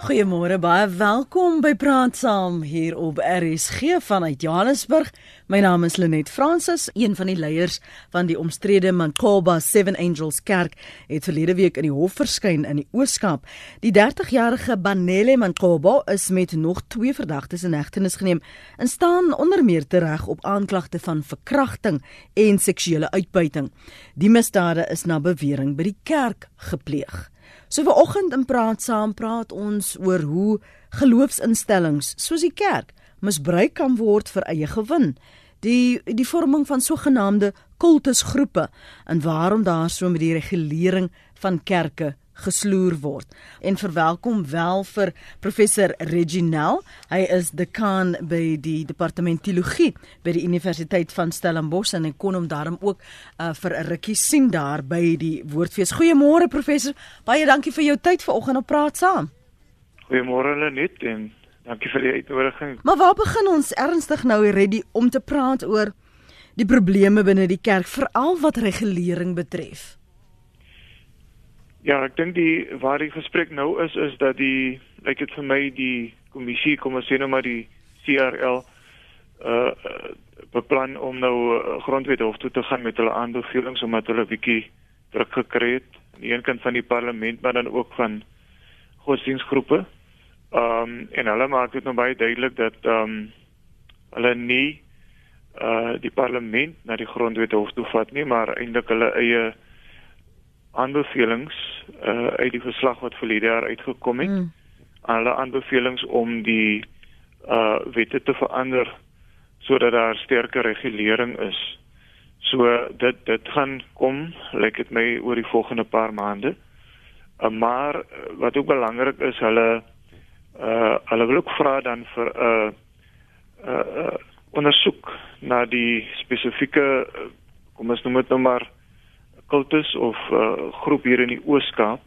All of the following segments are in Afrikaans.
Goeiemôre, baie welkom by Praat Saam hier op RSG vanuit Johannesburg. My naam is Lenet Fransis, een van die leiers van die omstrede Mankoba Seven Angels Kerk, het verlede week in die hof verskyn in die Ooskaap. Die 30-jarige Banele Mankoba is met nog twee verdagtes in hegtenis geneem en staan onder meer tereg op aanklagte van verkrachting en seksuele uitbuiting. Die misdade is na bewering by die kerk gepleeg. So vir oggend in praat saam praat ons oor hoe geloofsinstellings soos die kerk misbruik kan word vir eie gewin. Die die vorming van sogenaamde kultusgroepe en waarom daar so met die regulering van kerke gesloer word. En verwelkom wel vir professor Reginel. Hy is dekaan by die departement teologie by die Universiteit van Stellenbosch en hy kon hom daarom ook uh, vir 'n rukkie sien daar by die Woordfees. Goeiemôre professor. Baie dankie vir jou tyd vanoggend op praat saam. Goeiemôre Lenet en dankie vir die uitnodiging. Maar waar begin ons ernstig nou ready om te praat oor die probleme binne die kerk veral wat regulering betref? Ja, ek dink die waar die gesprek nou is is dat die lyk dit vir my die kommissie kom ons sê nou maar die CRL uh beplan om nou uh, grondwet hof toe te gaan met hulle aanbevelings omdat hulle bietjie druk gekry het aan die een kant van die parlement maar dan ook van godsdienstgroepe. Ehm um, en hulle maak dit nou baie duidelik dat ehm um, hulle nie uh die parlement na die grondwet hof toe vat nie, maar eintlik hulle eie aanbevelings uh uit die verslag wat verlede jaar uitgekom het. Mm. Alle aanbevelings om die uh wette te verander sodat daar sterker regulering is. So dit dit gaan kom, lyk dit my oor die volgende paar maande. Uh, maar uh, wat ook belangrik is, hulle uh hulle wil ook vra dan vir 'n uh, uh, uh ondersoek na die spesifieke kom ons noem dit nou maar kultus of uh, groep hier in die Ooskaap.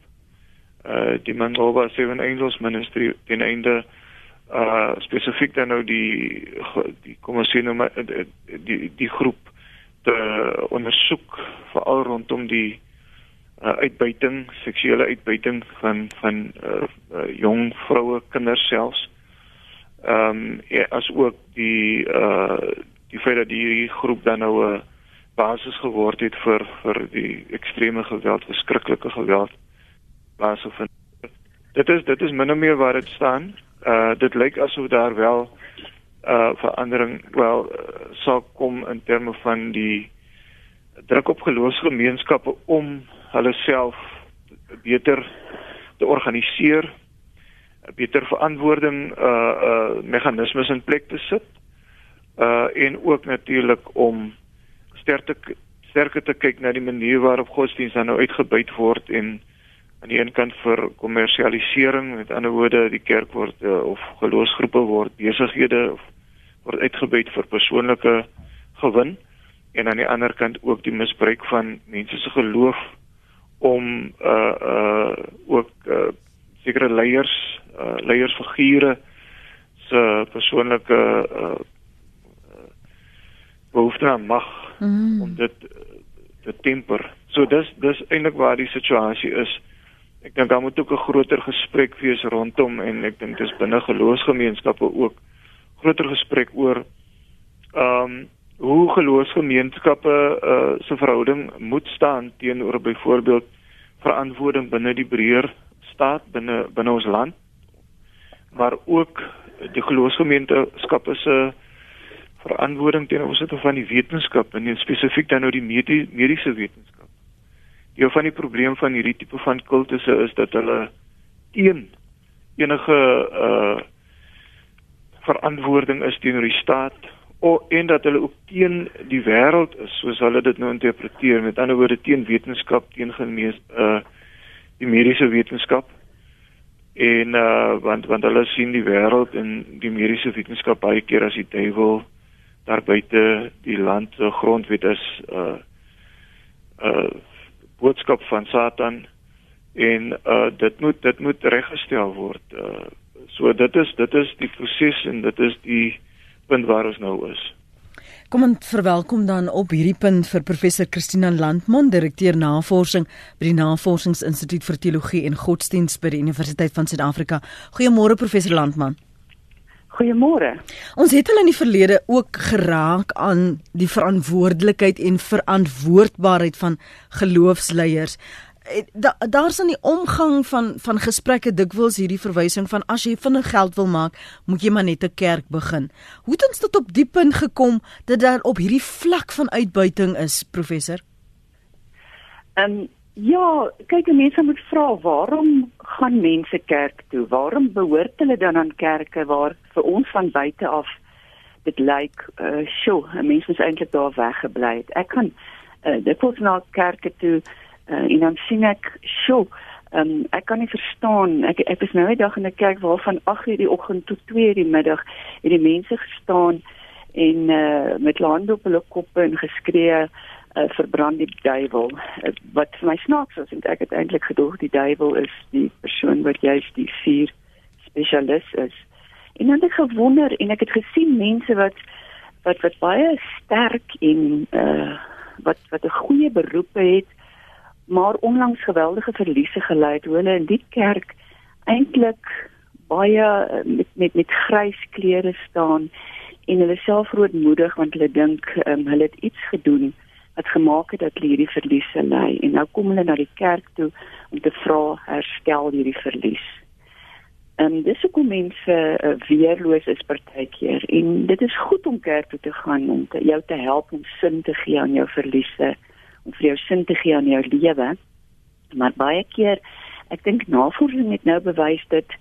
Uh die Mangoba Seven Angels Ministry ten einde uh spesifiek dan nou die die kom ons sê nou maar die die, groep te ondersoek veral rondom die uh, uitbuiting seksuele uitbuiting van van uh, uh jong vroue kinders selfs. Ehm um, ja, as ook die uh die feit dat die groep dan nou 'n uh, basis geword het vir vir die ekstreme geweld, verskriklike geweld basis van dit is dit is min of meer waar dit staan. Uh dit lyk asof daar wel uh verandering wel uh, sal kom in terme van die druk op geloofsgemeenskappe om hulle self beter te organiseer, beter verantwoording uh uh meganismes in plek te sit. Uh en ook natuurlik om sterker sterker te kyk na die manier waarop godsdienst dan nou uitgebuit word en aan die een kant vir kommersialisering met ander woorde die kerk word uh, of geloofsgroepe word besighede of word uitgebuit vir persoonlike gewin en aan die ander kant ook die misbruik van mense se geloof om uh uh ook uh, sekere leiers uh leiersfigure se persoonlike uh behoefte aan mag mm. om dit te temper. So dis dis eintlik waar die situasie is. Ek dink daar moet ook 'n groter gesprek wees rondom en ek dink dis binne geloofsgemeenskappe ook groter gesprek oor ehm um, hoe geloofsgemeenskappe uh, se verhouding moet staan teenoor byvoorbeeld verantwoording binne die breër staat binne binne ons land maar ook die geloofsgemeenskappe se uh, verantwoording teenoor opsigte van die wetenskap en spesifiek dan nou die medie, mediese wetenskap. Deel van die probleem van hierdie tipe van kultusse is dat hulle teen enige uh verantwoording is teenoor die staat of en dat hulle ook teen die wêreld is soos hulle dit nou interpreteer. Met ander woorde teen wetenskap teen genees uh die mediese wetenskap. En uh want want hulle sien die wêreld en die mediese wetenskap baie keer as die duiwel daar buite die land se grondwet is 'n uh, 'n uh, boodskap van Satan en uh, dit moet dit moet reggestel word. Uh, so dit is dit is die proses en dit is die punt waar ons nou is. Kom en verwelkom dan op hierdie punt vir professor Christina Landman, direkteur navorsing by die Navorsingsinstituut vir Teologie en Godsdienst by die Universiteit van Suid-Afrika. Goeiemôre professor Landman. Goeiemôre. Ons het al in die verlede ook geraak aan die verantwoordelikheid en verantwoordbaarheid van geloofsleiers. Eh, da, daar's aan die omgang van van gesprekke dikwels hierdie verwysing van as jy vinnig geld wil maak, moet jy maar net 'n kerk begin. Hoe het ons tot op die punt gekom dat daar op hierdie vlak van uitbuiting is, professor? Ehm um, ja, kyk mense moet vra waarom gaan mense kerk toe? Waarom behoort hulle dan aan kerke waar vir ons van buite af dit lyk, uh, sjoe, mense is eintlik daar weggebly. Ek kan uh, dit voel na kerke toe Uh, en dan sien ek, "Sjoe, um, ek kan nie verstaan. Ek ek is nou net dag in 'n kerk waar van 8:00 die oggend tot 2:00 die middag het die mense gestaan en uh, met hande op hulle koppe en geskree uh, verbrand die duiwel. Uh, wat vir my snaaks was, want ek het eintlik gedoog die duiwel is die persoon wat juist die vier spesialis is. En dan het ek gewonder en ek het gesien mense wat wat wat baie sterk en uh wat wat 'n goeie beroep het maar onlangs geweldige verliese gely het hulle in die kerk eintlik baie met met met grys klere staan en hulle self roodmoedig want hulle dink um, hulle het iets gedoen wat gemaak het dat hulle hierdie verliese ly en nou kom hulle na die kerk toe om te vra herstel hierdie verlies. En dis hoekom mense uh, weerloos is partykeer en dit is goed om kerk toe te gaan om te, jou te help om sin te gee aan jou verliese om vir jou sin te gee aan jou lewe. Maar baie keer, ek dink navorsing het nou bewys dat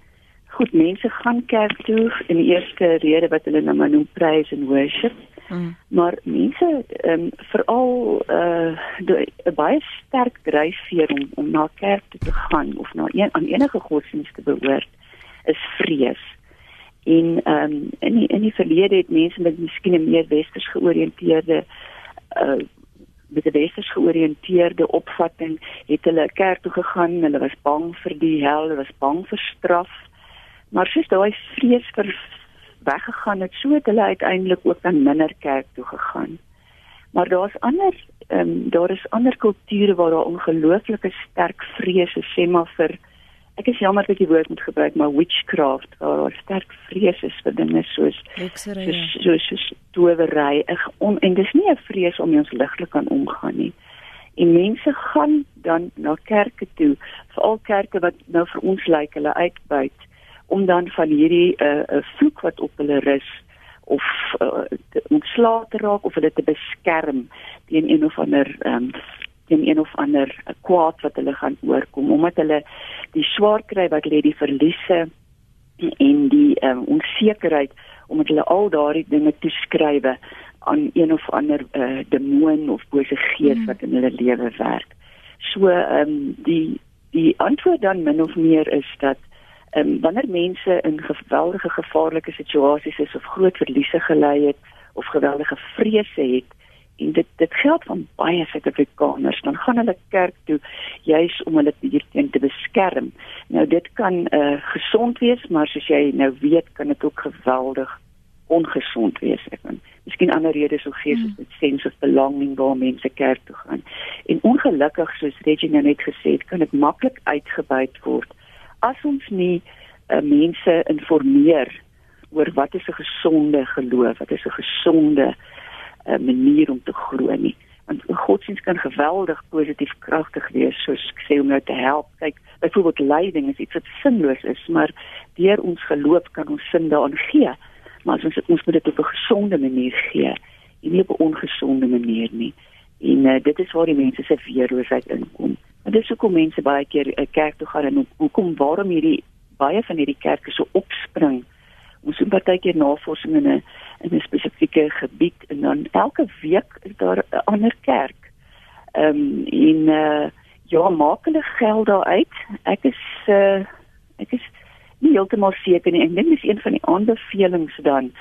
goed mense gaan kerk toe in die eerste rede wat hulle nou noem praise and worship. Hmm. Maar mense ehm um, veral uh eh, 'n baie sterk dryfveer om om na kerk toe te gaan of na een aan enige godsdienst te behoort is vrees. En ehm um, in die, in die verlede het mense met miskien 'n meer westers georiënteerde uh met 'n westers georiënteerde opvatting het hulle kerk toe gegaan. Hulle was bang vir die hel, hulle was bang vir straf. Maar soos daai vrees vir weggegaan het, so het hulle uiteindelik ook dan minder kerk toe gegaan. Maar daar's ander ehm um, daar is ander kulture waar daar ongelooflike sterk vrees is, sê maar vir ek is jammer dat ek die woord moet gebruik maar witchcraft waar daar sterk vrees is vir dinge soos soos soos, soos towery on, en dis nie 'n vrees om ons ligtelik kan omgaan nie. En mense gaan dan na kerke toe veral kerke wat nou vir ons lyk hulle uitbuit om dan van hierdie 'n uh, 'n vloek wat op hulle rus of uh, ontslae te raak of hulle te beskerm teen een of ander um, teen een of ander kwaad wat hulle gaan oorkom omdat hulle die swaar kry wat lê die verliese en die um, onsekerheid omdat hulle al daardie dinge toeskrywe aan een of ander uh, demoon of bose gees mm. wat in hulle lewe werk. So ehm um, die die antwoord dan min of meer is dat um, wanneer mense in geweldige gevaarlike situasies is of groot verliese gely het of geweldige vrese het, en dit dit geld van baie Suid-Afrikaners dan gaan hulle kerk toe juis om hulle hierteen te beskerm. Nou dit kan uh gesond wees, maar soos jy nou weet kan dit ook geweldig ongesond wees. Ek bedoel, miskien ander redes sou gee soos hmm. dit sense of belonging waar mense kerk toe gaan. En ongelukkig soos Regina nou net gesê het, kan dit maklik uitgebuit word as ons nie uh, mense informeer oor wat is 'n gesonde geloof, wat is 'n gesonde uh manier om te groei nie. Want godsdienst kan geweldig positief kragtig wees soos ek sê om jou te help. Kyk, byvoorbeeld lyding is iets wat sinloos is, maar deur ons geloof kan ons sin daarin gee. Maar as ons ons moet dit op 'n gesonde manier gee, en nie op 'n ongesonde manier nie. En uh, dit is waar die mense se weerloosheid inkom. En dis hoekom mense baie keer 'n kerk toe gaan en hoekom waarom hierdie baie van hierdie kerke so opspring. Ons doen baie keer navorsing in 'n in 'n spesifieke gebied en dan elke week is daar 'n ander kerk. Ehm um, en uh ja, maak hulle geld daar uit. Ek is uh ek is nie heeltemal seker nie. Ek dink dis een van die aanbevelings dan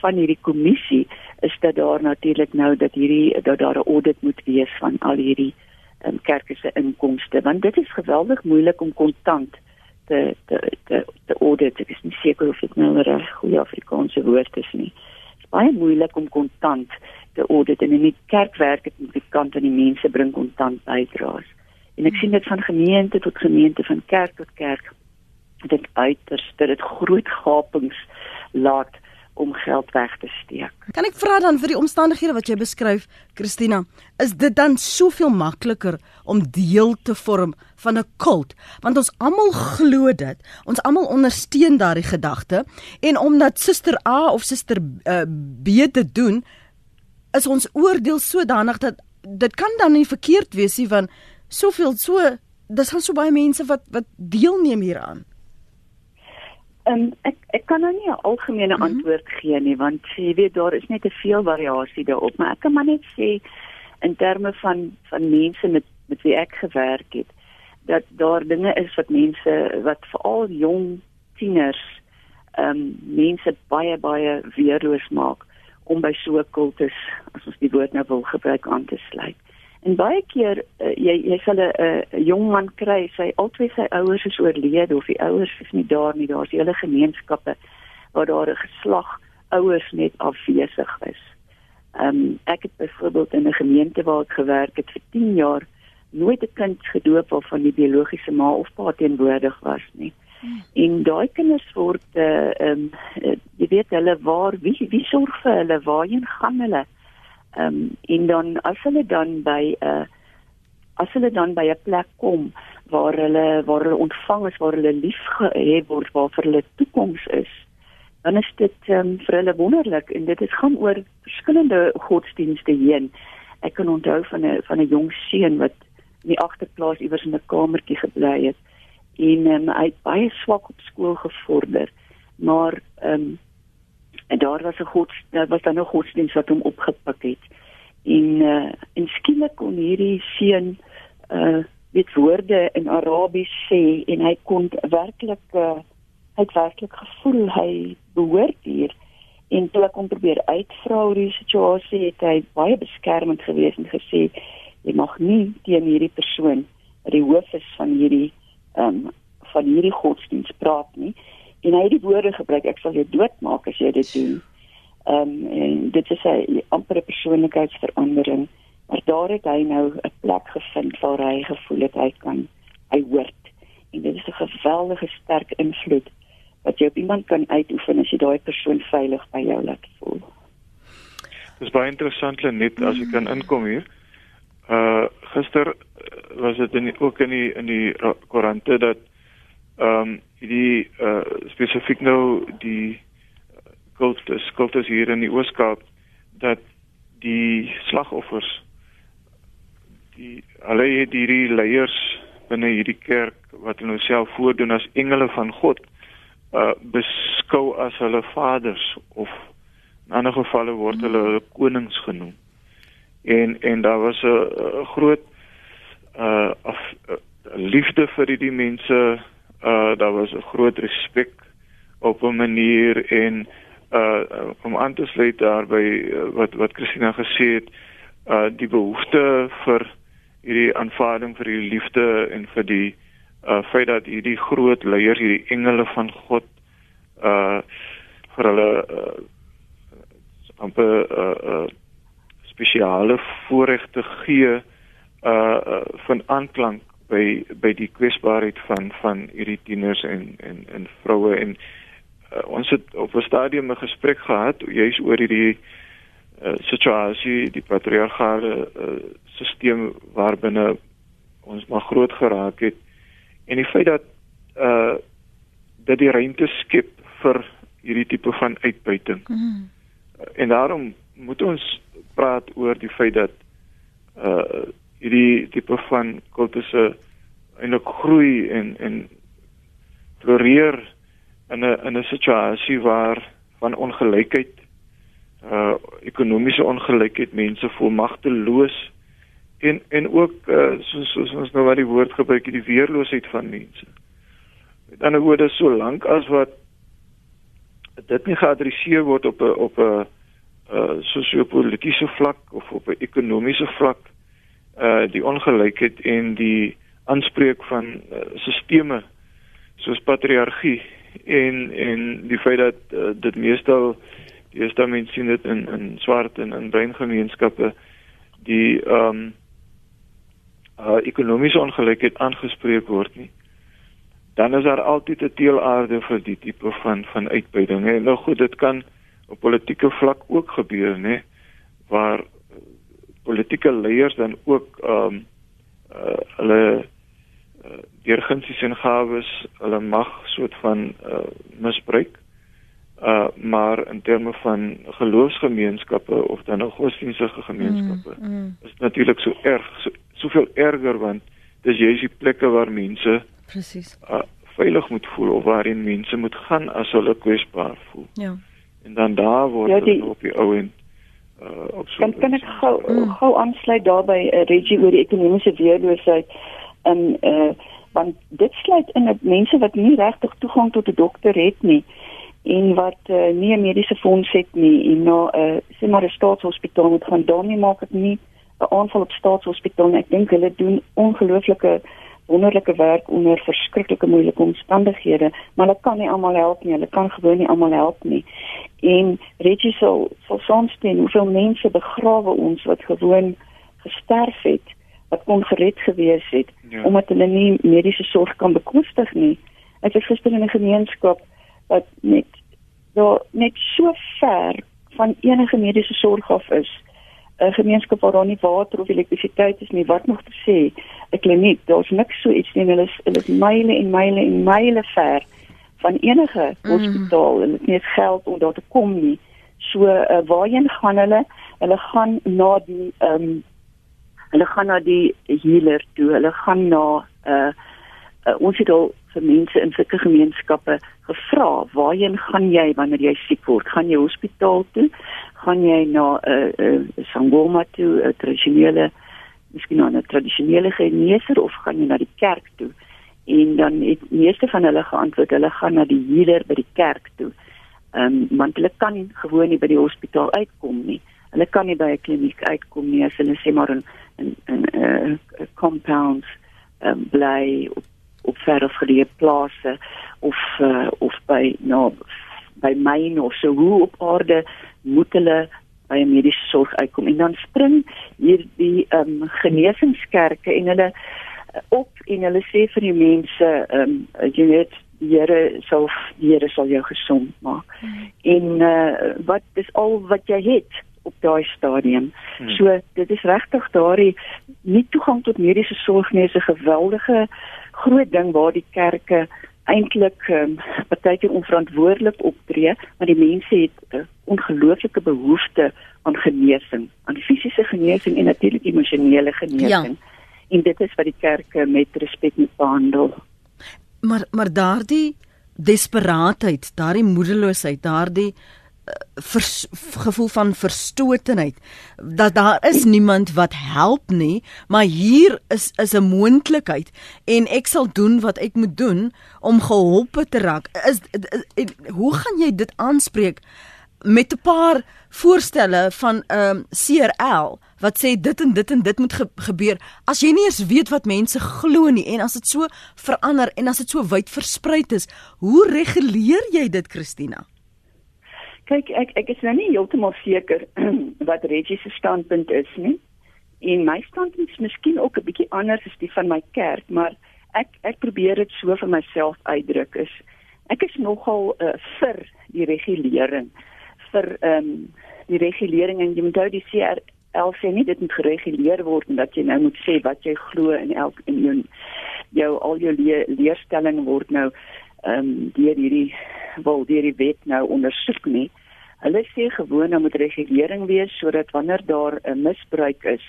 van hierdie kommissie is dat daar natuurlik nou dat hierdie dat daar 'n audit moet wees van al hierdie um, kerke se inkomste want dit is geweldig moeilik om kontant te te te, te audit. Ek is nie seker of dit nou 'n reg goeie Afrikaanse woord is nie. Uh baie moeilik om kontant te audit en in die kerkwerk het met die kant aan die mense bring kontant bydraes. En ek sien dit van gemeente tot gemeente van kerk tot kerk dit uiters dat dit groot gapings laat om geld weg te steek. Kan ek vra dan vir die omstandighede wat jy beskryf, Christina, is dit dan soveel makliker om deel te vorm van 'n kult? Want ons almal glo dit. Ons almal ondersteun daardie gedagte en omdat Suster A of Suster uh, B dit doen, is ons oordeel sodanig dat dit kan dan nie verkeerd wees nie van soveel so dis gaan so baie mense wat wat deelneem hieraan. Um, ek ek kan nou nie 'n algemene mm -hmm. antwoord gee nie want jy weet daar is net te veel variasie daarop maar ek kan maar net sê in terme van van mense met met wie ek gewerk het dat daar dinge is wat mense wat veral jong tieners ehm um, mense baie baie weerloos maak om by so 'n kultus as ons die woord nou wil gebruik aan te sluit. En baie keer uh, jy jy sal 'n uh, jong man kry, sy albei sy ouers is oorlede of die ouers is nie daar nie. Daar's hele gemeenskappe waar daar 'n geslag ouers net afwesig is. Ehm um, ek het byvoorbeeld in 'n gemeente waar ek gewerk het vir 10 jaar nooit 'n kind gedoop waarvan die biologiese ma of pa teenwoordig was nie. Hmm. En daai kinders word eh, ehm uh, um, jy weet hulle waar wie wie sorg vir hulle waarheen gaan hulle? Ehm um, en dan as hulle dan by 'n uh, as hulle dan by 'n plek kom waar hulle waar hulle ontvang is, waar hulle liefgehad word, waar vir hulle toekoms is, dan is dit um, vir hulle wonderlik en dit is gaan oor verskillende godsdienste heen. Ek kan onthou van 'n van 'n jong seun wat in die agterplaas iewers in 'n kamertjie gebly het en um, hy het baie swak op skool gevorder, maar ehm um, en daar was 'n god daar was dan 'n godsdienst wat hom opgepik het. En uh, en skielik kon hierdie seun uh dit woorde in Arabies sê en hy kon werklik uh, hy het werklik gevoel hy behoort hier. En toe ek hom probeer uitvra oor die situasie het hy baie beskermend gewees en gesê jy mag nie teen hierdie persoon wat die hoof is van hierdie ehm um, van hierdie godsdienst praat nie en hy het die woorde gebruik ek sal jou doodmaak as jy dit doen. Ehm um, en dit is 'n ampere persoonlikheidsverandering. Maar daar het hy nou 'n plek gevind waar hy gevoel het hy kan hy hoort. En dit is 'n geweldige sterk invloed wat jy op iemand kan uitoefen as jy daai persoon veilig by jou laat voel. Dit is baie interessant net as ek kan inkom hier. Uh gister was dit in ook in die in die koerante dat ehm um, hierdie uh spesifiek nou die kultus kultus hier in die Ooskaap dat die slagoffers die hulle het hierdie leiers binne hierdie kerk wat hulle self voordoen as engele van God uh beskou as hulle vaders of in ander gevalle word hulle hulle konings genoem. En en daar was 'n groot uh af, uh, liefde vir hierdie mense uh daar was 'n groot respek op 'n manier en uh om aan te sluit daarby uh, wat wat Christina gesê het uh die behoefte vir hierdie aanvaarding vir hierdie liefde en vir die uh feit dat hierdie groot leiers hierdie engele van God uh vir hulle uh amper uh, uh spesiale voorregte gee uh, uh van aanklank by by die kwesbaarheid van van hierdie tieners en en en vroue en uh, ons het op 'n stadium 'n gesprek gehad juis oor hierdie uh, situasie die patriargale uh, stelsel waarbinne ons maar groot geraak het en die feit dat uh dat die ruimte skep vir hierdie tipe van uitbuiting. Mm -hmm. En daarom moet ons praat oor die feit dat uh hierdie tipe van kultusse eintlik groei en en floreer in 'n in 'n situasie waar van ongelykheid uh ekonomiese ongelykheid mense voel magteloos en en ook uh, soos soos ons nou wat die woord gebruik die weerloosheid van mense. Met ander woorde so lank as wat dit nie geadresseer word op 'n op 'n uh sosio-politiese vlak of op 'n ekonomiese vlak uh die ongelykheid en die aanspreek van uh, sisteme soos patriargie en en die feit dat uh, dit meestal Die Testament sien dit in in swart en in bruin gemeenskappe die ehm um, uh, ekonomiese ongelykheid aangespreek word nie. Dan is daar altyd 'n teelaarde vir die tipe van van uitbuiting. En nou goed, dit kan op politieke vlak ook gebeur, nê, waar politieke leiers dan ook ehm um, uh, hulle uh, deurgunsies en gawes hulle mag soort van uh, misbruik. Uh maar in terme van geloofsgemeenskappe of dan nog godsdienstige gemeenskappe mm, mm. is natuurlik so erg so, soveel erger want dis juist die plekke waar mense presies uh, veilig moet voel of waarin mense moet gaan as hulle kwesbaar voel. Ja. En dan daar word ja, die, op die ou en uh op so kan, kan ek gou mm. gou aansluit daarbey uh, Reggie oor die ekonomiese weerloosheid en uh want dit sluit in dat mense wat nie regtig toegang tot 'n dokter het nie en wat uh, nie 'n mediese fonds het nie en na 'n uh, sê maar 'n staatshospitaal moet gaan daarmee maak dit nie 'n aanval op staatshospitaal ek dink hulle doen ongelooflike wonderlike werk onder verskriklike moeilike omstandighede maar hulle kan nie almal help nie hulle kan gewoon nie almal help nie en Reggie sal sal soms sien hoeveel mense begrawe ons wat gewoon gesterf het wat kon gered gewees het ja. omdat hulle nie mediese sorg kan bekostig nie. Ek het gister in 'n gemeenskap wat net daar net so ver van enige mediese sorg af is. 'n Gemeenskap waar daar nie water of elektrisiteit is nie, wat nog te sê, 'n kliniek, daar's niks so iets nie. Hulle is hulle is myle en myle en myle ver van enige mm. hospitaal mm. en dit het geld om daar te kom nie. So uh, waarheen gaan hulle? Hulle gaan na die ehm um, hulle gaan na die healer toe. Hulle gaan na 'n uh, uh, ons het al vir mense in sulke gemeenskappe gevra, waarheen gaan jy wanneer jy siek word? Gaan jy hospitaal toe? Gaan jy na 'n uh, uh, sangoma toe, 'n tradisionele miskien na 'n tradisionele geneesheer of gaan jy na die kerk toe? En dan het meeste van hulle geantwoord, hulle gaan na die healer by die kerk toe. Ehm um, want hulle kan gewoon nie by die hospitaal uitkom nie. Hulle kan nie by 'n kliniek uitkom nie as hulle sê maar 'n in in 'n uh, eh, compound um, bly op, op verder geleë plase of uh, of by nou by myn of so hoe op aarde moet hulle by 'n mediese sorg uitkom en dan spring hier die um, genesingskerke en hulle uh, op en hulle sê vir die mense um, jy weet die Here sal die Here sal jou gesond maak. Hmm. En uh, wat is al wat jy het? op daai stadium. Hmm. So dit is regtig daardie nie toegang tot mediese sorg nie is 'n geweldige groot ding waar die kerke eintlik um, partykeer onverantwoordelik optree, maar die mense het 'n ongelooflike behoefte aan genesing, aan fisiese genesing en natuurlik emosionele genesing. Ja. En dit is wat die kerke met respek moet behandel. Maar maar daardie desperaatheid, daardie moedeloosheid, daardie vers, gevoel van verstotenheid. Dat daar is niemand wat help nie maar hier is is 'n moontlikheid en ek sal doen wat ek moet doen om geholpe te raak. Is, is, is hoe gaan jy dit aanspreek met 'n paar voorstelle van 'n um, ehm, CRL wat sê dit en dit en dit moet ge gebeur? As jy nie eens weet wat mense glo nie en as dit so verander en as dit so wyd versprei is hoe reguleer jy dit Christina Kyk, ek ek is nou nie heeltemal seker wat Reggie se standpunt is nie. En my standpunt is miskien ook 'n bietjie anders as die van my kerk, maar ek ek probeer dit so vir myself uitdruk is ek is nogal uh, vir die regulering vir ehm um, die regulering en jy moet die CRL sê nie dit moet gereguleer word en dat jy nou moet sê wat jy glo in elk in jou jou al jou le leerstelling word nou ehm um, deur hierdie wil deur die wet nou ondersoek nie. Hulle sê gewoon dan moet regulering wees sodat wanneer daar 'n misbruik is,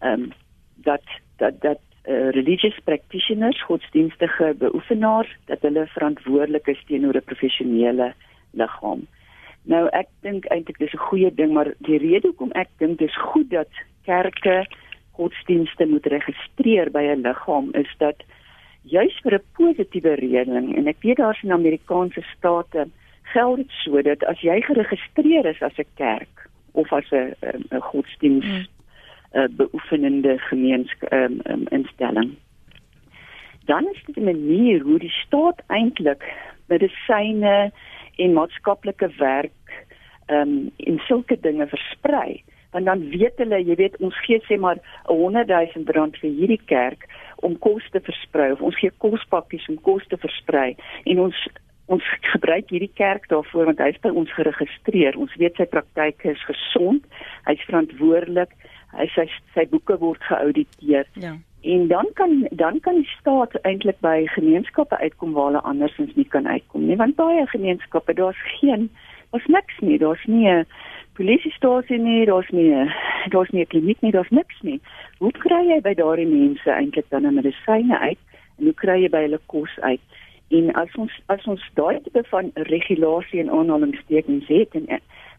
ehm um, dat dat dat uh, religious practitioners, godsdienstige beoefenaars, dat hulle verantwoordelik is teenoor 'n professionele liggaam. Nou ek dink eintlik dis 'n goeie ding, maar die rede hoekom ek dink dis goed dat kerke godsdienste moet registreer by 'n liggaam is dat juis vir 'n positiewe rede en ek weet daar's in Amerikaanse state geld dit so dat as jy geregistreer is as 'n kerk of as 'n 'n godsdienst mm. uh, beoefenende gemeenskap um, um, instelling dan is dit 'n manier hoe die staat eintlik medisyne en maatskaplike werk ehm um, en sulke dinge versprei want dan weet hulle jy weet ons gee sê maar 'n 100 000 rand vir hierdie kerk om kos te versprei of ons gee kospakkies om kos te versprei en ons ons gebruik hierdie kerk daarvoor want hy's by ons geregistreer. Ons weet sy praktyk is gesond hy's verantwoordelik hy sy sy boeke word geauditeer. Ja. En dan kan dan kan die staat eintlik by gemeenskappe uitkom waar hulle andersins nie kan uitkom nie want baie gemeenskappe daar's geen daar's niks nie. Daar's nie 'n polisiestasie nie daar's nie daar's nie 'n kliniek nie daar's niks nie. Hoe kry jy by daardie mense eintlik dan 'n medisyne uit en hoe kry jy by hulle kos uit en as ons as ons daai tipe van regulasie en aanhalingstekens het en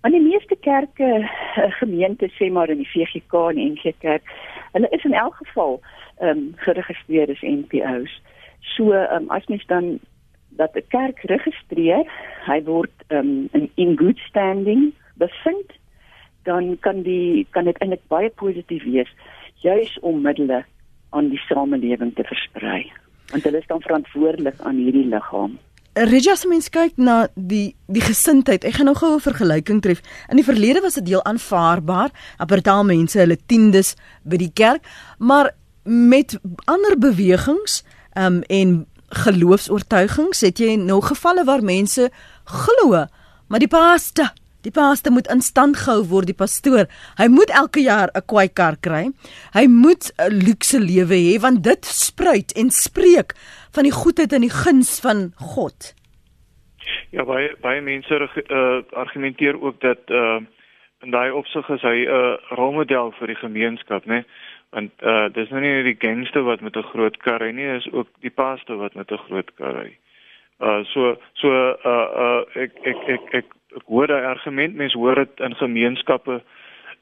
want die meeste kerke eh, gemeente sê maar in die VGK en NG Kerk hulle is in elk geval ehm um, geregistreer as NPO's. So ehm um, as mens dan dat 'n kerk registreer, hy word ehm um, in in good standing bevind, dan kan die kan dit eintlik baie positief wees juis om middele aan die samelewing te versprei. Want hulle is dan verantwoordelik aan hierdie liggaam. Regias mens kyk na die die gesindheid. Ek gaan nou gou 'n vergelyking tref. In die verlede was dit deel aanvaarbaar, apartaal mense hulle tiendes by die kerk, maar met ander bewegings um, en geloofs-oortuigings het jy nog gevalle waar mense glo maar die paaste die paaste moet in stand gehou word die pastoor hy moet elke jaar 'n kwai kar kry hy moet 'n luukse lewe hê want dit spruit en spreek van die goedheid en die guns van God ja baie baie mense uh, argumenteer ook dat uh, in daai opsig is hy 'n uh, rolmodel vir die gemeenskap nee? want uh dis nou nie die gangster wat met 'n groot kar ry nie, is ook die pastor wat met 'n groot kar ry. Uh so so uh uh ek ek ek ek, hoor daai argument mense hoor dit in gemeenskappe.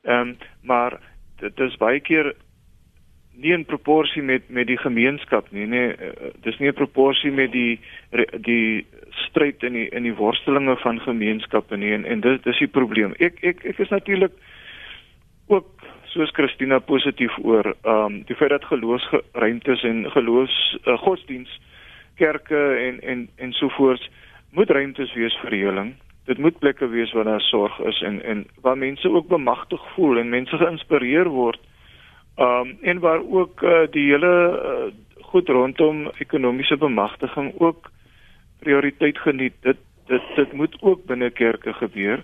Ehm um, maar dit is baie keer nie in proporsie met met die gemeenskap nie, nee, dis nie 'n proporsie met die die stryd in die in die worstelinge van gemeenskappe nie en en dit dis die probleem. Ek ek ek is natuurlik ook soos Christina positief oor ehm um, die feit dat geloofsruimtes en geloofs uh, godsdiens kerke en en en sovoorts moet ruimtes wees vir heling. Dit moet plekke wees waar daar sorg is en en waar mense ook bemagtig voel en mense geïnspireer word. Ehm um, en waar ook uh, die hele uh, goed rondom ekonomiese bemagtiging ook prioriteit geniet. Dit dit dit moet ook binne kerke gebeur.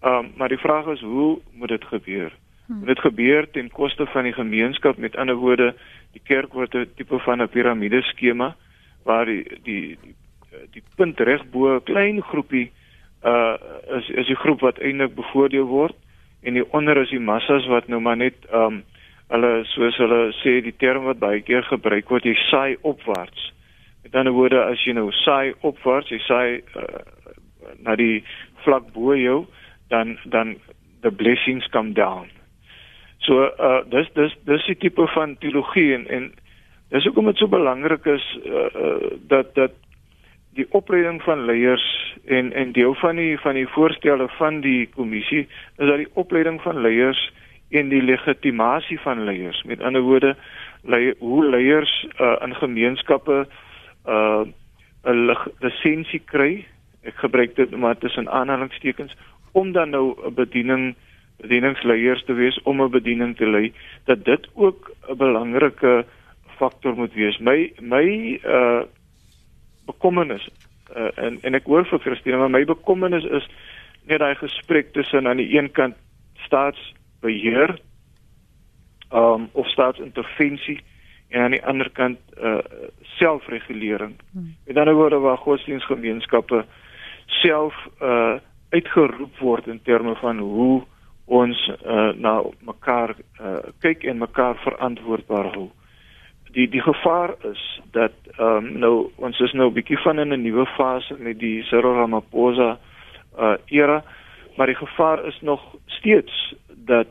Ehm um, maar die vraag is hoe moet dit gebeur? Hmm. Dit gebeur ten koste van die gemeenskap. Met ander woorde, die kerk word 'n tipe van 'n piramideskema waar die die die, die punt reg bo 'n klein groepie uh is is die groep wat eintlik bevoordeel word en die onder is die massas wat nou maar net um hulle soos hulle sê die term wat baie keer gebruik word jy saai opwaarts. Met ander woorde as jy nou saai opwaarts, jy saai uh, na die vlak bo jou, dan dan the blessings come down. So uh dis dis dis die tipe van teologie en en dis hoekom dit so belangrik is uh, uh dat dat die opleiding van leiers en en deel van die van die voorstelle van die kommissie is dat die opleiding van leiers en die legitimasie van leiers met ander woorde lei, hoe leiers uh in gemeenskappe uh 'n lisensie kry ek gebruik dit maar tussen aanhalingstekens om dan nou 'n bediening bedieningsleiers te wees om 'n bediening te lei dat dit ook 'n belangrike faktor moet wees. My my uh bekommernis uh, en en ek hoor vir Christine maar my bekommernis is net daai gesprek tussen aan die een kant staatsbeheer um of staatsintervensie en aan die ander kant uh selfregulering. Hmm. Met ander woorde waar godsdienstgemeenskappe self uh uitgeroep word in terme van hoe ons uh, na mekaar uh, kyk en mekaar verantwoordbaar hou. Die die gevaar is dat ehm um, nou ons is nou 'n bietjie van in 'n nuwe fase met die Cyril Ramaphosa uh era, maar die gevaar is nog steeds dat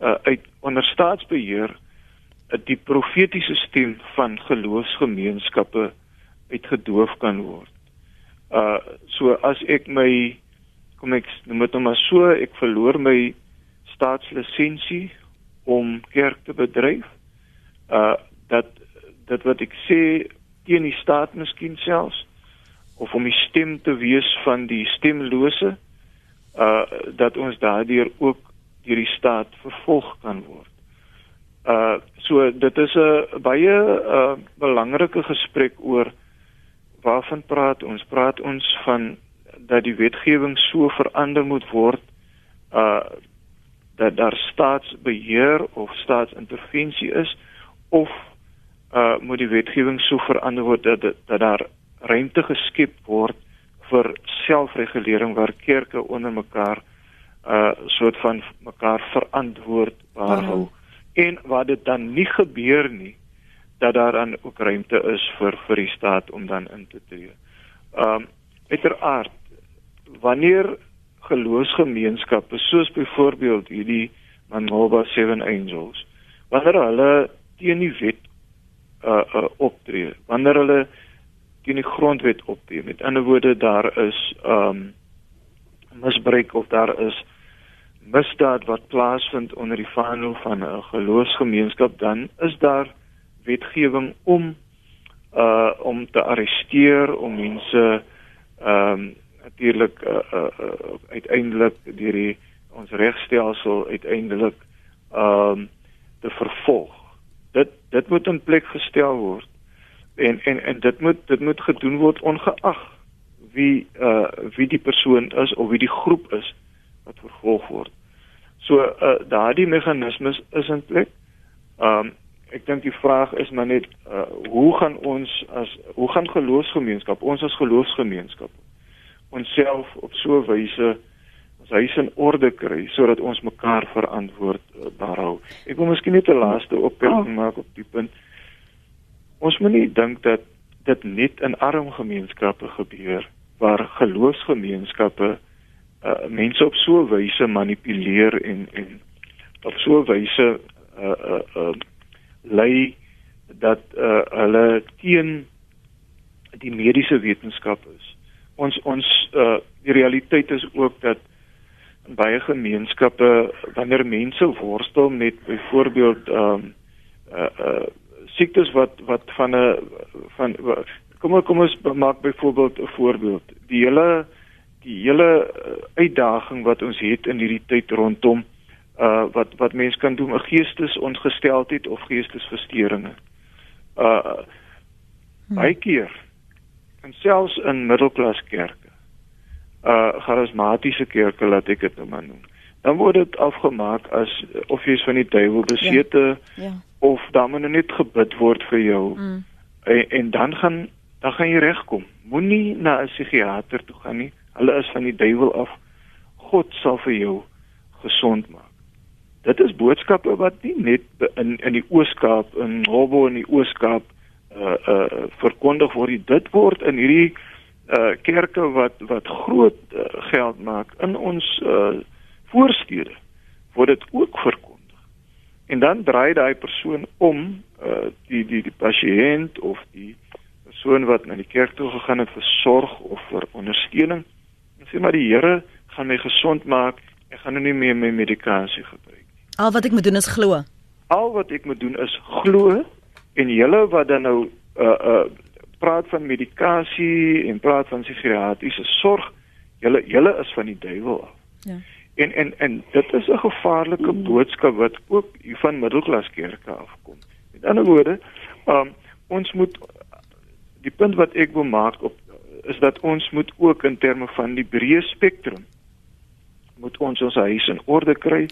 uh uit onder staatsbeheer uh, die profetiese stem van geloofsgemeenskappe uitgedoof kan word. Uh so as ek my kom ek noem dit nou maar so, ek verloor my staatslisensie om kerk te bedryf. Uh dat dat wat ek sê teen die staat miskien selfs of om die stem te wees van die stemlose uh dat ons daardeur ook deur die staat vervolg kan word. Uh so dit is 'n baie uh belangrike gesprek oor waarvan praat ons? Praat ons van dat die wetgewing so verander moet word uh dat daar staatsbeheer of staatsintervensie is of uh moet die wetgewing so verander word dat dat daar ruimte geskep word vir selfregulering waar kerke onder mekaar uh soort van mekaar verantwoordbaar hou en waar dit dan nie gebeur nie dat daar dan ook ruimte is vir vir die staat om dan in te tree. Um uiteraard wanneer geloofsgemeenskappe soos byvoorbeeld hierdie Manmoba Seven Angels wanneer hulle teen die wet uh, uh optree wanneer hulle teen die grondwet optree met ander woorde daar is um misbruik of daar is misdaad wat plaasvind onder die vaandel van 'n geloofsgemeenskap dan is daar wetgewing om uh om te arresteer om mense um natuurlik uh, uh, uh, uiteindelik deur die ons regstelsel uiteindelik ehm um, te vervolg. Dit moet in plek gestel word. En en en dit moet dit moet gedoen word ongeag wie uh wie die persoon is of wie die groep is wat vervolg word. So uh daardie meganismes is in plek. Um, ek dink die vraag is maar net uh hoe gaan ons as hoe gaan geloofsgemeenskap ons as geloofsgemeenskap onsself op so 'n wyse ons huis in orde kry sodat ons mekaar verantwoordbaar hou. Ek wil miskien net 'n laaste opmerking oh. maak op die punt. Ons moet nie dink dat dit net in arm gemeenskappe gebeur waar geloofsgemeenskappe uh, mense op so 'n wyse manipuleer en en op so 'n wyse uh uh, uh lei dat uh, hulle teen die mediese wetenskap is ons ons uh die realiteit is ook dat in baie gemeenskappe wanneer mense worstel met byvoorbeeld ehm um, uh uh siektes wat wat van 'n van kom kom ons maak byvoorbeeld 'n voorbeeld die hele die hele uitdaging wat ons het in hierdie tyd rondom uh wat wat mense kan doen 'n geestesongesteldheid of geestesversteurings uh hmm. baie keer en selfs in middelklas kerke uh charismatiese kerke laat ek dit nou maar noem dan word dit afgemaak as of jy is van die duiwel besete ja. ja. of dan moet net gebid word vir jou mm. en, en dan gaan dan gaan jy regkom moenie na 'n psigiater toe gaan nie hulle is van die duiwel af God sal vir jou gesond maak dit is boodskappe wat nie net in in die Ooskaap in Robo in die Ooskaap uh uh verkondig word dit word in hierdie uh kerke wat wat groot uh, geld maak in ons uh voorstede word dit ook verkondig. En dan draai daai persoon om uh die die die pasiënt of die persoon wat na die kerk toe gegaan het vir sorg of vir ondersteuning. En sê maar die Here gaan my gesond maak ek gaan nou nie meer my medikasie gebruik nie. Al wat ek moet doen is glo. Al wat ek moet doen is glo en julle wat dan nou uh uh praat van medikasie en praat van psigiatriese sorg, julle julle is van die duiwel af. Ja. En en en dit is 'n gevaarlike boodskap wat ook van middelklas kerke afkom. Met ander woorde, um ons moet die punt wat ek wil maak op is dat ons moet ook in terme van die breë spektrum moet ons ons huis in orde kry.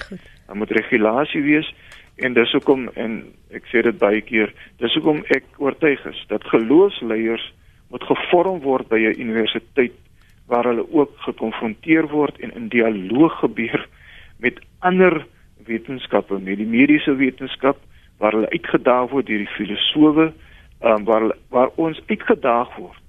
Daar moet regulasie wees en dis hoekom en ek sê dit baie keer dis hoekom ek oortuig is dat geloofsleiers moet gevorm word by 'n universiteit waar hulle ook gekonfronteer word en in dialoog gebeur met ander wetenskappe met die mediese wetenskap waar hulle uitgedaag word deur die filosowe um, waar waar ons uitgedaag word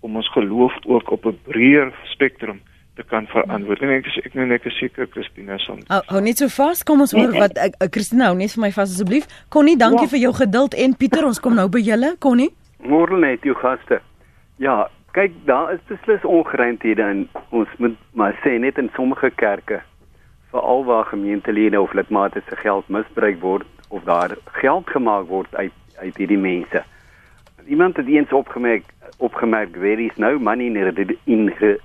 om ons geloof ook op 'n breër spektrum te kan verantwoord. En ek is ek nou net seker Christina son. Hou hou net so vas. Kom ons hoor wat ek Christina hou net vir my vas asseblief. Connie, dankie ja. vir jou geduld en Pieter, ons kom nou by julle. Connie. Môre net jou gaste. Ja, kyk, daar is beslis ongeruimthede in ons moet maar sê net in sommige kerke veral waar gemeentelede of lidmate se geld misbruik word of daar geld gemaak word uit uit hierdie mense. Iemand het eens opgemerk opgemerk there is no money in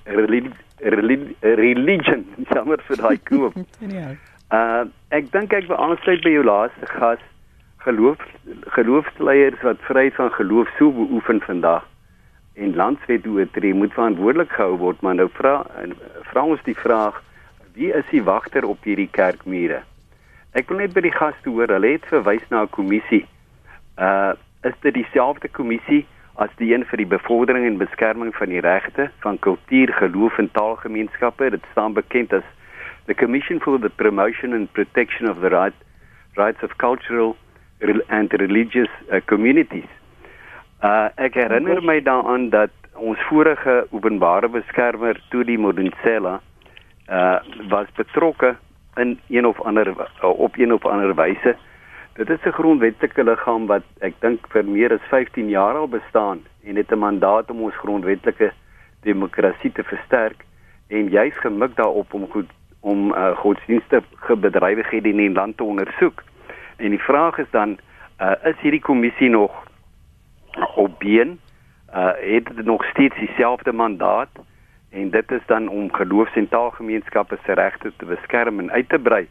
religion religion, jammer vir daai koop. uh ek dink ek wil aansluit by jou laaste gas geloof geloofsleiers wat vryheid van geloof so beoefen vandag. En landswet oortree moet verantwoordelik gehou word maar nou vra vra ons die vraag wie is die wagter op hierdie kerkmure? Ek wil net by die gaste hoor hulle het verwys na 'n kommissie. Uh is dit dieselfde kommissie as die een vir die bevordering en beskerming van die regte van kultuur geloof en taalgemeenskappe dit staan bekend as the commission for the promotion and protection of the right rights of cultural and religious uh, communities. Uh ek herinner my daaraan dat ons vorige openbare beskermer toe die Modensela uh was betrokke in een of ander uh, op een of ander wyse. Dit is 'n grondwetlike liggaam wat ek dink vir meer as 15 jaar al bestaan en het 'n mandaat om ons grondwetlike demokrasie te versterk en juis gemik daarop om goed om uh, godsdienstige bedrywighede in die land te ondersoek. En die vraag is dan uh, is hierdie kommissie nog op been? Uh het dit nog steeds dieselfde mandaat? En dit is dan om geloofs- en taalgemeenskappe se regte te beskerm en uit te brei.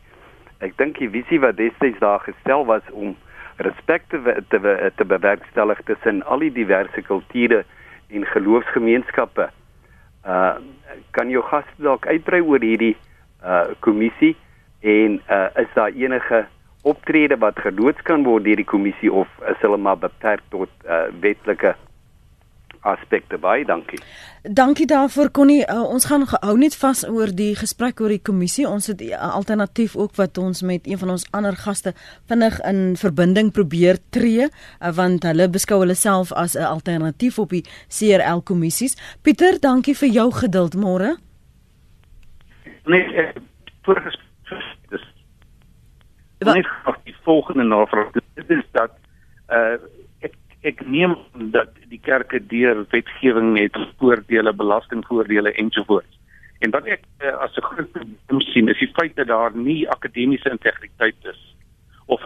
Ek dink die visie wat destyds daar gestel was om respek te te, te bewerkstellig tussen al die diverse kulture en geloofsgemeenskappe. Uh kan jou gaste dalk uitbrei oor hierdie uh kommissie en uh is daar enige optrede wat geloods kan word deur die kommissie of is hulle maar beperk tot uh, wetlike aspekte by dankie. Dankie daarvoor Connie. Uh, ons gaan hou net vas oor die gesprek oor die kommissie. Ons het 'n uh, alternatief ook wat ons met een van ons ander gaste vinnig in verbinding probeer tree uh, want hulle beskou hulle self as 'n alternatief op die CRL kommissies. Pieter dankie vir jou geduld môre. Nee ek voorgespreek net nog die volgende navraag. Dit is dat uh ek ek neem dat kerke deur wetgewing het voordele belastingvoordele ensovoorts en wat ek uh, as 'n groot probleem sien is die feit dat daar nie akademiese integriteit is of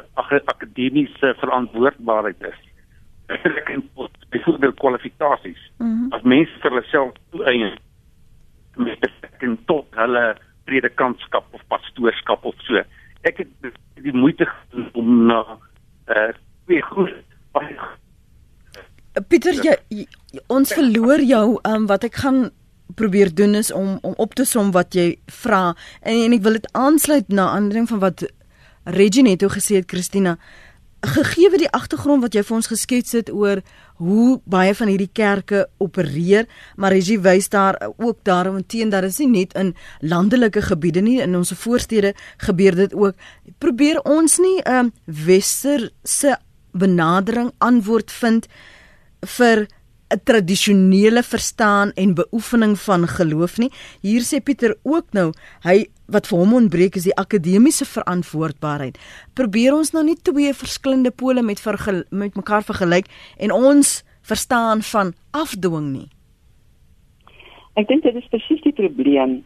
akademiese verantwoordbaarheid is ek en byvoorbeeld kwalifikasies mm -hmm. as mense vir hulle self toeëien met betrekking tot hulle predikantskap of pastoorskap of so ek het die moeite om na eh uh, twee goed Pieter jy, jy, ons verloor jou um, wat ek gaan probeer doen is om om op te som wat jy vra en, en ek wil dit aansluit na ander ding van wat Reggie net toe gesê het Christina gegee die agtergrond wat jy vir ons geskets het oor hoe baie van hierdie kerke opereer, maar as jy wys daar ook daarom teen dat dit nie net in landelike gebiede nie in ons voorstede gebeur dit ook. Probeer ons nie 'n um, westerse benadering antwoord vind vir 'n tradisionele verstaan en beoefening van geloof nie. Hier sê Pieter ook nou, hy wat vir hom ontbreek is die akademiese verantwoordbaarheid. Probeer ons nou nie twee verskillende pole met vergel, met mekaar vergelyk en ons verstaan van afdwing nie. Ek dink dit is presies die probleem.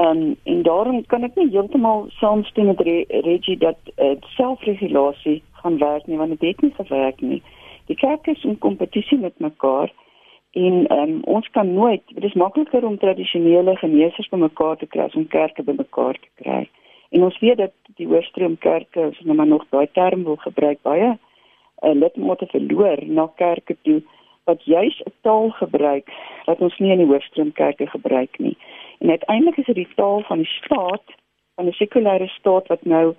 Um, en daarom kan ek nie heeltemal saamstem met Reggie dat uh, selfregulasie gaan werk nie want dit het nie gewerk nie die kerk is in kompetisie met mekaar en um, ons kan nooit dit is makliker om tradisionele geneesers bymekaar te kry as om kerke bymekaar te kry. En ons weet dat die oorstroomkerke as ons nou maar nog daai term wil gebruik baie uh, lidmate verloor na kerke toe wat juis 'n taal gebruik wat ons nie in die oorstroomkerke gebruik nie. En uiteindelik is dit die taal van die staat van 'n sekulêre staat wat nou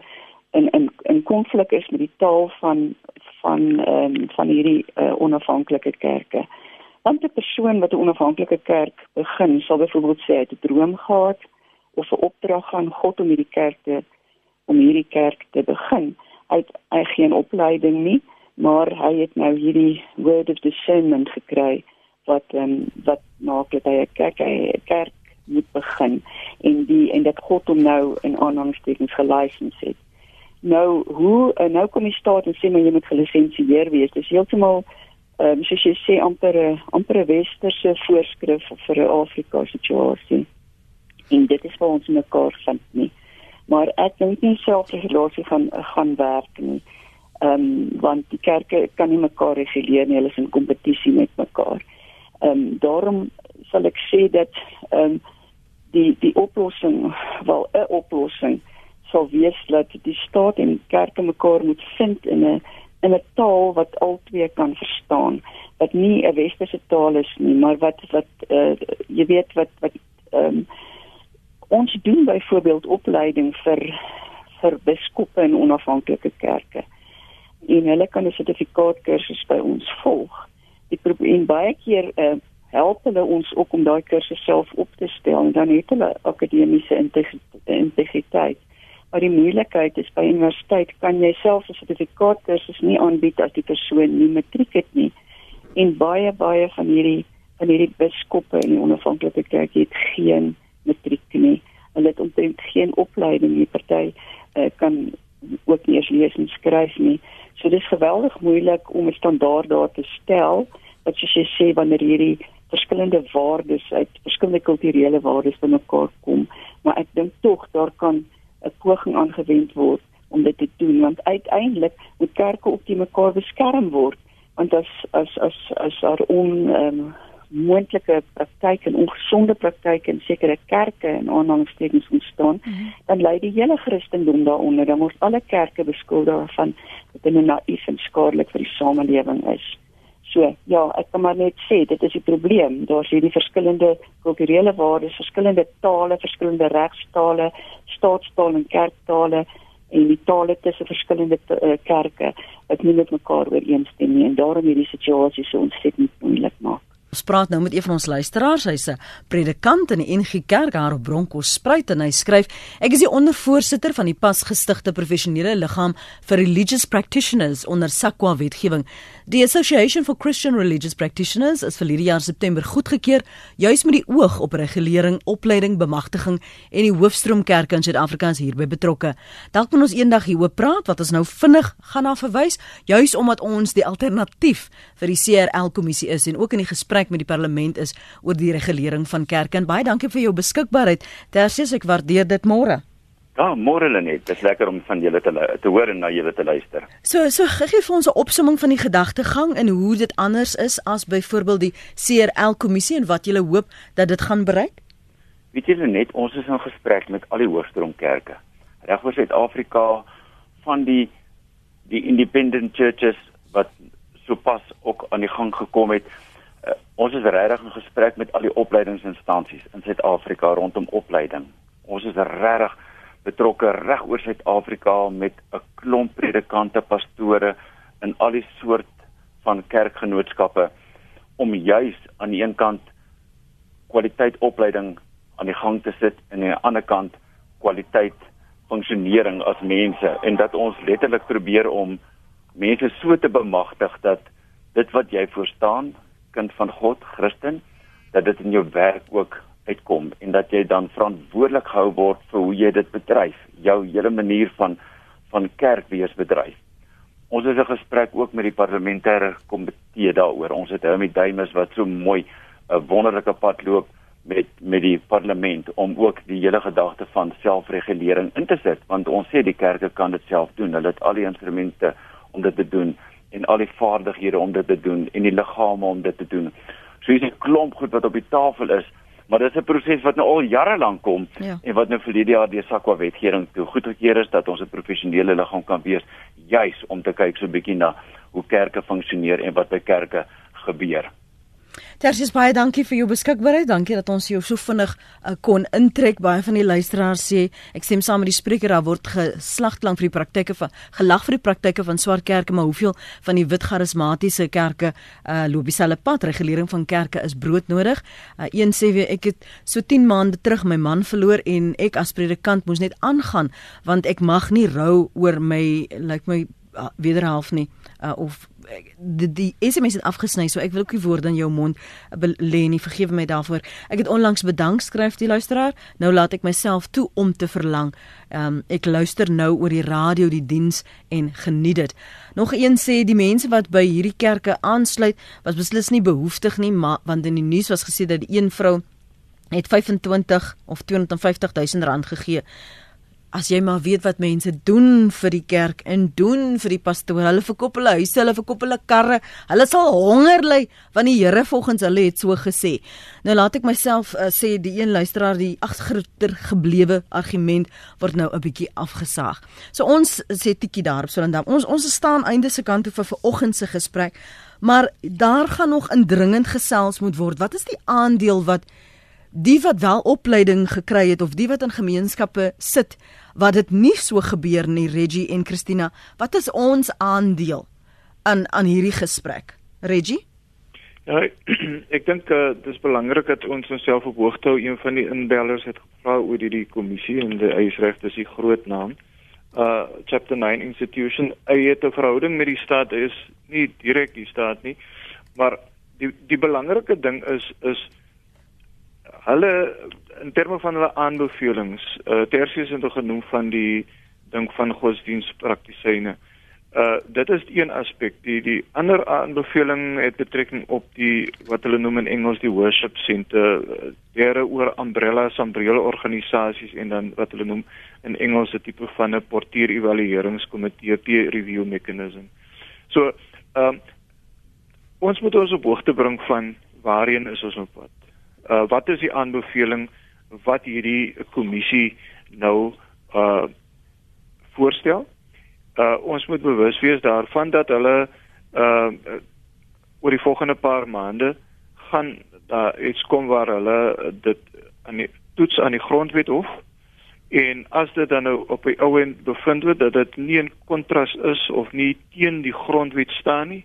in in in konflik is met die taal van van ehm um, van hierdie uh, onafhanklike kerke. Want 'n persoon wat 'n onafhanklike kerk begin, sal byvoorbeeld sê hy het 'n droom gehad of 'n opdrag van God om hierdie kerk te om hierdie kerk te begin. Hy het hy geen opleiding nie, maar hy het nou hierdie word of discernment gekry wat ehm um, wat maak dat hy 'n kerk 'n kerk moet begin en die en dat God hom nou in aanhalingstekens gelisens het nou hoe uh, nou kom die staat en sê maar jy moet gelisensieer wees. Dis heeltemal ehm um, soos jy sê amper 'n amper 'n westerse voorskrif vir 'n Afrika situasie. En dit is vir ons mekaar vind nie. Maar ek dink nie selfregulasie gaan gaan werk nie. Ehm um, want die kerke kan nie mekaar reguleer nie. Hulle is in kompetisie met mekaar. Ehm um, daarom sal ek sê dat ehm um, die die oplossing wel 'n oplossing sal wees dat die staat en kerke mekaar moet vind in 'n in 'n taal wat albei kan verstaan. Wat nie 'n westerse taal is nie maar wat wat uh, jy weet wat wat um, ons doen byvoorbeeld opleiding vir vir biskoppe en onafhanklike kerke. En hulle kan 'n sertifikaat kursus by ons volg. Die probleem baie keer uh, help hulle ons ook om daai kursus self op te stel en dan het hulle akademiese integriteit. Maar die moeilikheid is by universiteit kan jy self 'n sertifikaat kursus nie aanbied as die persoon nie matriek het nie. En baie baie van hierdie van hierdie biskoppe en die onafhanklike kerk het geen matriek nie. Hulle het omtrent geen opleiding nie. Party uh, kan ook nie eens lees en skryf nie. So dis geweldig moeilik om 'n standaard daar te stel wat jy sê wanneer hierdie verskillende waardes uit verskillende kulturele waardes bymekaar kom, maar ek dink tog daar kan 'n poging aangewend word om dit te doen want uiteindelik moet kerke ook te mekaar beskerm word want as as as as daar on um, moontlike praktyke en ongesonde praktyke in sekere kerke en aanhangstekens ontstaan, mm -hmm. dan lei die hele Christendom daaronder. Dan word alle kerke beskuldig van dat hulle naïef en skadelik vir die samelewing is. So, ja, ek kan maar net sê dit is die probleem. Daar's hierdie verskillende kulturele waardes, verskillende tale, verskillende regstale, staatstaal en kerktale en die tale tussen verskillende uh, kerke wat nie met mekaar ooreenstem nie en daarom hierdie situasie so ontsettend moeilik maak. Ons praat nou met een van ons luisteraars, hy's 'n predikant in die NG Kerk daar op Bronkos Spruit en hy skryf: "Ek is die ondervoorsitter van die pas gestigte professionele liggaam vir religious practitioners onder SAQA wetgewing. Die Association for Christian Religious Practitioners is vir hierdie jaar September goedgekeur, juis met die oog op regulering, opleiding, bemagtiging en die hoofstroomkerke in Suid-Afrika is hierby betrokke. Dalk moet ons eendag hieroor praat wat ons nou vinnig gaan na verwys, juis omdat ons die alternatief vir die CRL kommissie is en ook in die gesprek gesprek met die parlement is oor die regulering van kerke. En baie dankie vir jou beskikbaarheid. Tersies ek waardeer dit môre. Ja, môre Lenet, dit is lekker om van julle te te hoor en na julle te luister. So, so gee vir ons 'n opsomming van die gedagtegang en hoe dit anders is as byvoorbeeld die CRL kommissie en wat julle hoop dat dit gaan bereik. Weet julle net, ons is in gesprek met al die hoofstroomkerke reg oor Suid-Afrika van die die independent churches wat sopas ook aan die gang gekom het uh, ons is regtig in gesprek met al die opleidingsinstansies in Suid-Afrika rondom opleiding. Ons is regtig betrokke reg oor Suid-Afrika met 'n klomp predikante, pastore in al die soort van kerkgenootskappe om juis aan die een kant kwaliteit opleiding aan die gang te sit en aan die ander kant kwaliteit funksionering as mense en dat ons letterlik probeer om mense so te bemagtig dat dit wat jy verstaan kind van God, Christen, dat dit in jou werk ook uitkom en dat jy dan verantwoordelik gehou word vir hoe jy dit bedryf, jou hele manier van van kerk wees bedryf. Ons het 'n gesprek ook met die parlementêre komitee daaroor. Ons het Hermie Duimus wat so mooi 'n wonderlike pad loop met met die parlement om ook die hele gedagte van selfregulering in te sit want ons sê die kerke kan dit self doen. Hulle het al die instrumente om dit te doen en al die vaardighede om dit te doen en die liggame om dit te doen. So hier's 'n klomp goed wat op die tafel is, maar dis 'n proses wat nou al jare lank kom ja. en wat nou vir hierdie jaar deur SAQA wetgewing toe goedgekeur is dat ons 'n professionele liggaam kan wees juis om te kyk so 'n bietjie na hoe kerke funksioneer en wat by kerke gebeur. Tersius baie dankie vir jou beskikbaarheid. Dankie dat ons jou so vinnig uh, kon intrek. Baie van die luisteraars sê ek stem saam met die spreker daar word geslag klank vir die praktyke van gelag vir die praktyke van swart kerke, maar hoeveel van die wit charismatiese kerke uh, loop dieselfde pad? Regulering van kerke is broodnodig. Uh, een sê weer ek het so 10 maande terug my man verloor en ek as predikant moes net aangaan want ek mag nie rou oor my lyk like my wederhelf nie uh, of die, die SMS het afgesny so ek wil ook nie woorde in jou mond lê nie vergewe my daarvoor. Ek het onlangs bedank skryf die luisteraar. Nou laat ek myself toe om te verlang. Um, ek luister nou oor die radio die diens en geniet dit. Nog een sê die mense wat by hierdie kerke aansluit was beslis nie behoeftig nie maar want in die nuus was gesê dat die een vrou het 25 of 250 000 rand gegee as jy maar weet wat mense doen vir die kerk en doen vir die pastoor. Hulle verkoop hulle huise, hulle verkoop hulle karre. Hulle sal honger ly want die Here volgens hulle het so gesê. Nou laat ek myself uh, sê die een luisteraar die agter geblewe argument word nou 'n bietjie afgesaag. So ons sê tikkie daar op Solendam. Ons ons staan einde se kant toe vir vanoggend se gesprek, maar daar gaan nog indringend gesels moet word. Wat is die aandeel wat die wat wel opleiding gekry het of die wat in gemeenskappe sit wat dit nie so gebeur nie Reggie en Christina. Wat is ons aandeel aan aan hierdie gesprek? Reggie? Ja ek dink uh, dit is belangrik dat ons onsself op hoogte hou. Een van die inbellers het gevra oor die, die kommissie en die eisregte is die groot naam. Uh chapter 9 institution. Hy het 'n verhouding met die staat. Is nie direk die staat nie maar die die belangrike ding is is hulle in terme van hulle aanbevelings, uh, tersius het genoem van die ding van godsdienstpraktisyne. Uh dit is een aspek. Die die ander aanbeveling het betrekking op die wat hulle noem in Engels die worship center, dere oor umbrellas, umbrella organisasies en dan wat hulle noem in Engels 'n tipe van 'n portier evalueringskomitee peer review mechanism. So, ehm um, ons moet ons op hoogte bring van waarheen is ons op pad uh, wat is die aanbeveling wat hierdie kommissie nou uh voorstel? Uh ons moet bewus wees daarvan dat hulle uh oor die volgende paar maande gaan daar iets kom waar hulle dit aan die toets aan die grondwet hof en as dit dan nou op die ou end bevind word dat dit nie in kontras is of nie teen die grondwet staan nie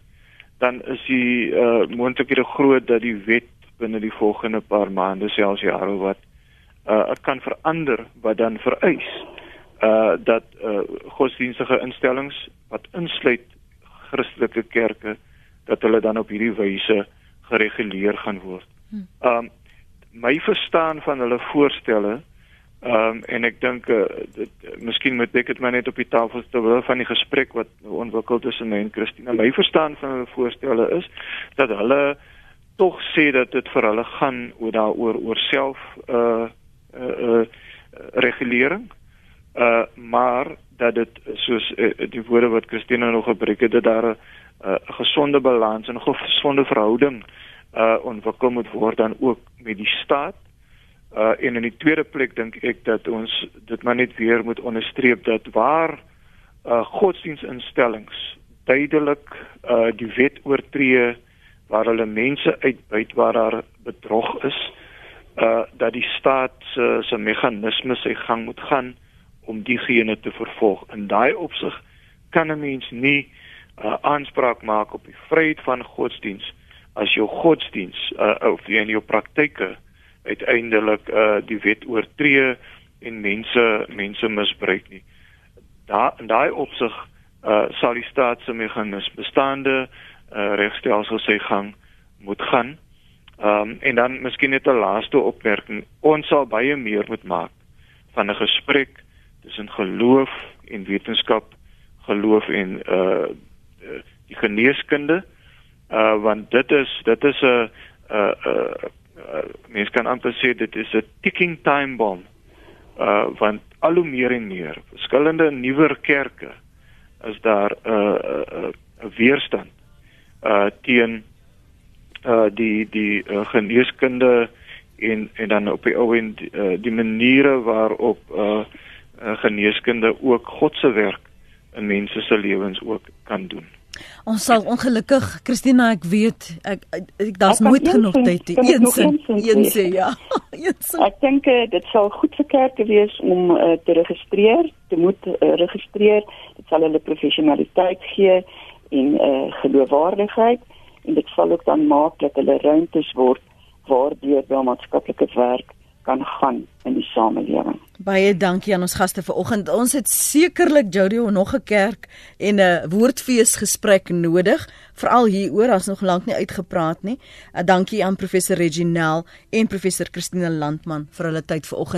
dan is die uh moontlikhede groot dat die wet binne die volgende paar maande selfs jare wat uh kan verander wat dan vereis uh dat uh godsdienstige instellings wat insluit Christelike kerke dat hulle dan op hierdie wyse gereguleer gaan word. Hm. Um my verstaan van hulle voorstelle um en ek dink uh, dit miskien moet ek dit maar net op die tafel terwyl van die gesprek wat ontwikkel tussen my en Christina. My verstaan van hulle voorstelle is dat hulle uh tog sê dat dit vir hulle gaan oor daaroor oor self uh uh, uh regulering. Uh maar dat dit soos uh, die woorde wat Christina nog gebruik het dat daar 'n uh, gesonde balans en 'n gesonde verhouding uh ontwikkel moet word dan ook met die staat. Uh en in die tweede plek dink ek dat ons dit maar net weer moet onderstreep dat waar uh godsdienstinstellings duidelik uh die wet oortree waar hulle mense uitbuit waar daar bedrog is uh dat die staat se uh, se meganismes sy gang moet gaan om diegene te vervolg. In daai opsig kan 'n mens nie uh aanspraak maak op die vryheid van godsdiens as jou godsdiens uh of jy in jou praktyke uiteindelik uh die wet oortree en mense mense misbruik nie. Daar in daai opsig uh sal die staat se meganismes bestaande uh, regstelsel sy gang moet gaan. Ehm um, en dan miskien net 'n laaste opmerking. Ons sal baie meer moet maak van 'n gesprek tussen geloof en wetenskap, geloof en uh die geneeskunde. Uh want dit is dit is 'n uh uh mens kan amper sê dit is 'n ticking time bomb. Uh want al hoe meer en meer verskillende nuwer kerke is daar 'n uh, uh, uh, weerstand uh teen uh die die uh, geneeskunde en en dan op die ou en die, uh, die maniere waarop uh, uh geneeskunde ook God se werk in mense se lewens ook kan doen. Ons sal ongelukkig Christina ek weet ek ek, ek daar's nooit genoeg tyd die een sin een sê ja. ek dink dit sal goed vir kerke wees om uh, te registreer, te moet uh, registreer. Dit sal hulle professionaliteit gee en eh uh, geloofwaardigheid en dit sal ook dan maak dat hulle ruimtes word waardeur wel maatskaplike werk kan gaan in die samelewing. Baie dankie aan ons gaste vanoggend. Ons het sekerlik Jody nog 'n kerk en 'n woordfees gesprek nodig, veral hieroor as nog lank nie uitgepraat nie. Uh, dankie aan professor Reginel en professor Christine Landman vir hulle tyd vanoggend.